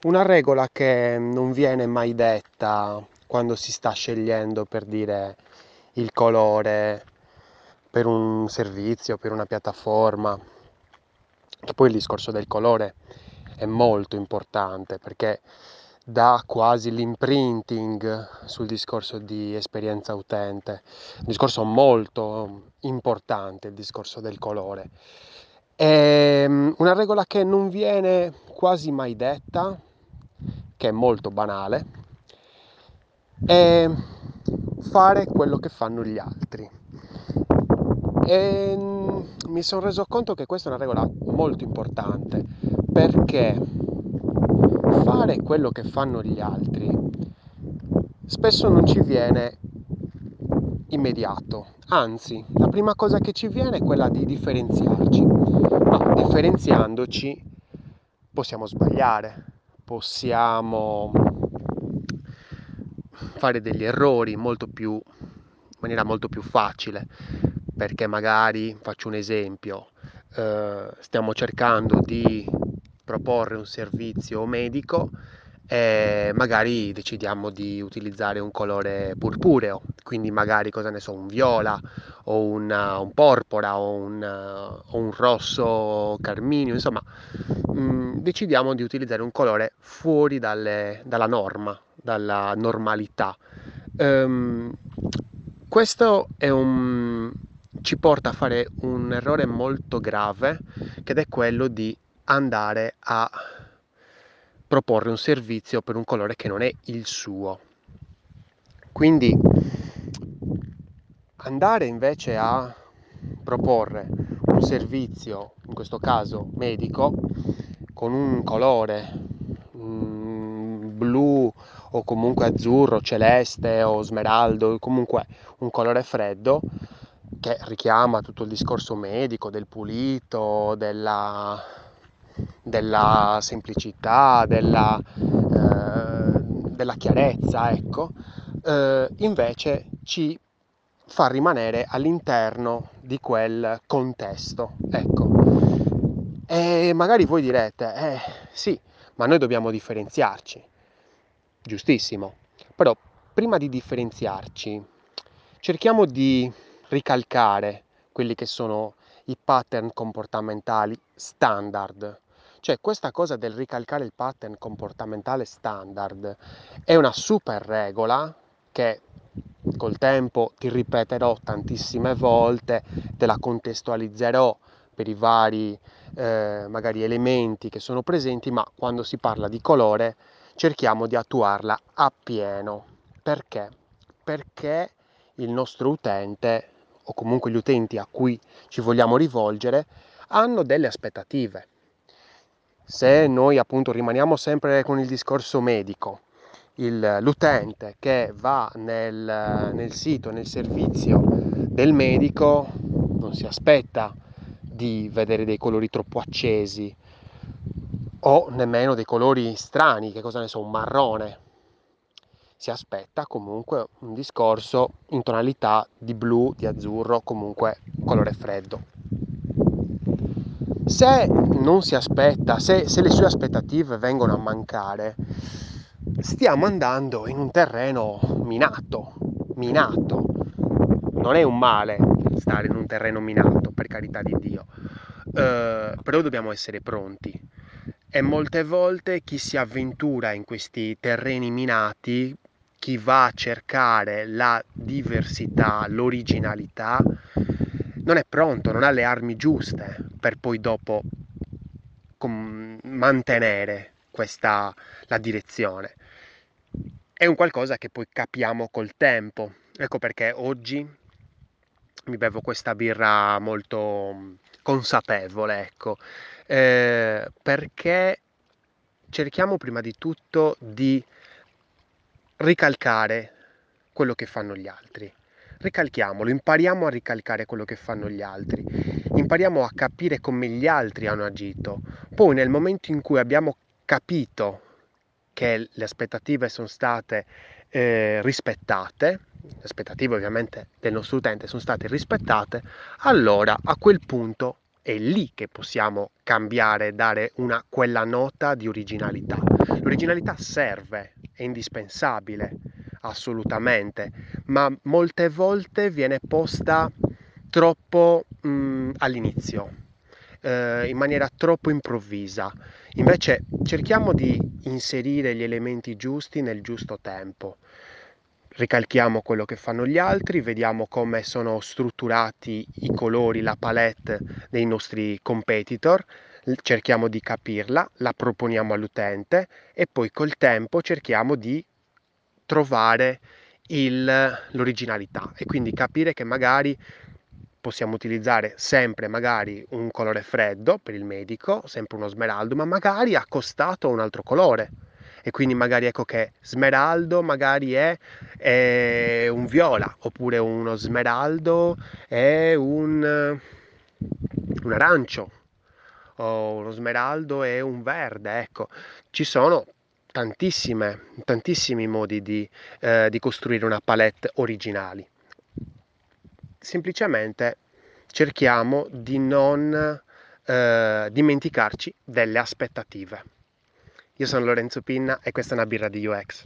Una regola che non viene mai detta quando si sta scegliendo per dire il colore per un servizio, per una piattaforma, che poi il discorso del colore è molto importante perché dà quasi l'imprinting sul discorso di esperienza utente, un discorso molto importante il discorso del colore. È ehm, una regola che non viene quasi mai detta, che è molto banale, è fare quello che fanno gli altri. E mm, mi sono reso conto che questa è una regola molto importante perché fare quello che fanno gli altri spesso non ci viene immediato, anzi la prima cosa che ci viene è quella di differenziarci, ma differenziandoci possiamo sbagliare, possiamo fare degli errori più, in maniera molto più facile, perché magari, faccio un esempio, eh, stiamo cercando di proporre un servizio medico e magari decidiamo di utilizzare un colore purpureo, quindi magari cosa ne so, un viola o una, un porpora o un, o un rosso carminio, insomma mh, mm, decidiamo di utilizzare un colore fuori dalle, dalla norma, dalla normalità. Um, questo un, ci porta a fare un errore molto grave, che è quello di andare a proporre un servizio per un colore che non è il suo. Quindi andare invece a proporre un servizio, in questo caso medico, con un colore mm, blu o comunque azzurro, celeste o smeraldo, comunque un colore freddo che richiama tutto il discorso medico del pulito, della della semplicità, della, eh, della chiarezza, ecco, eh, invece ci fa rimanere all'interno di quel contesto, ecco. E magari voi direte, eh sì, ma noi dobbiamo differenziarci, giustissimo, però prima di differenziarci cerchiamo di ricalcare quelli che sono i pattern comportamentali standard. Cioè questa cosa del ricalcare il pattern comportamentale standard è una super regola che col tempo ti ripeterò tantissime volte, te la contestualizzerò per i vari eh, magari elementi che sono presenti, ma quando si parla di colore cerchiamo di attuarla appieno. Perché? Perché il nostro utente o comunque gli utenti a cui ci vogliamo rivolgere hanno delle aspettative se noi appunto rimaniamo sempre con il discorso medico, il, l'utente che va nel, nel sito, nel servizio del medico, non si aspetta di vedere dei colori troppo accesi o nemmeno dei colori strani, che cosa ne so, un marrone. Si aspetta comunque un discorso in tonalità di blu, di azzurro, comunque colore freddo se non si aspetta, se, se le sue aspettative vengono a mancare, stiamo andando in un terreno minato, minato. Non è un male stare in un terreno minato, per carità di Dio, uh, però dobbiamo essere pronti. E molte volte chi si avventura in questi terreni minati, chi va a cercare la diversità, l'originalità, non è pronto, non ha le armi giuste per poi dopo com- mantenere questa la direzione. È un qualcosa che poi capiamo col tempo. Ecco perché oggi mi bevo questa birra molto consapevole, ecco, eh, perché cerchiamo prima di tutto di ricalcare quello che fanno gli altri ricalchiamolo, impariamo a ricalcare quello che fanno gli altri, impariamo a capire come gli altri hanno agito. Poi nel momento in cui abbiamo capito che le aspettative sono state eh, rispettate, le aspettative ovviamente del nostro utente sono state rispettate, allora a quel punto è lì che possiamo cambiare, dare una, quella nota di originalità. L'originalità serve, è indispensabile, assolutamente, ma molte volte viene posta troppo mh, all'inizio, eh, in maniera troppo improvvisa. Invece cerchiamo di inserire gli elementi giusti nel giusto tempo ricalchiamo quello che fanno gli altri, vediamo come sono strutturati i colori, la palette dei nostri competitor, cerchiamo di capirla, la proponiamo all'utente e poi col tempo cerchiamo di trovare il, l'originalità e quindi capire che magari possiamo utilizzare sempre magari un colore freddo per il medico, sempre uno smeraldo, ma magari accostato a un altro colore. E quindi magari ecco che smeraldo magari è, è un viola oppure uno smeraldo è un, un arancio o uno smeraldo è un verde ecco. Ci sono tantissime tantissimi modi di, eh, di costruire una palette originali semplicemente cerchiamo di non eh, dimenticarci delle aspettative io sono Lorenzo Pinna e questa è una birra di UX.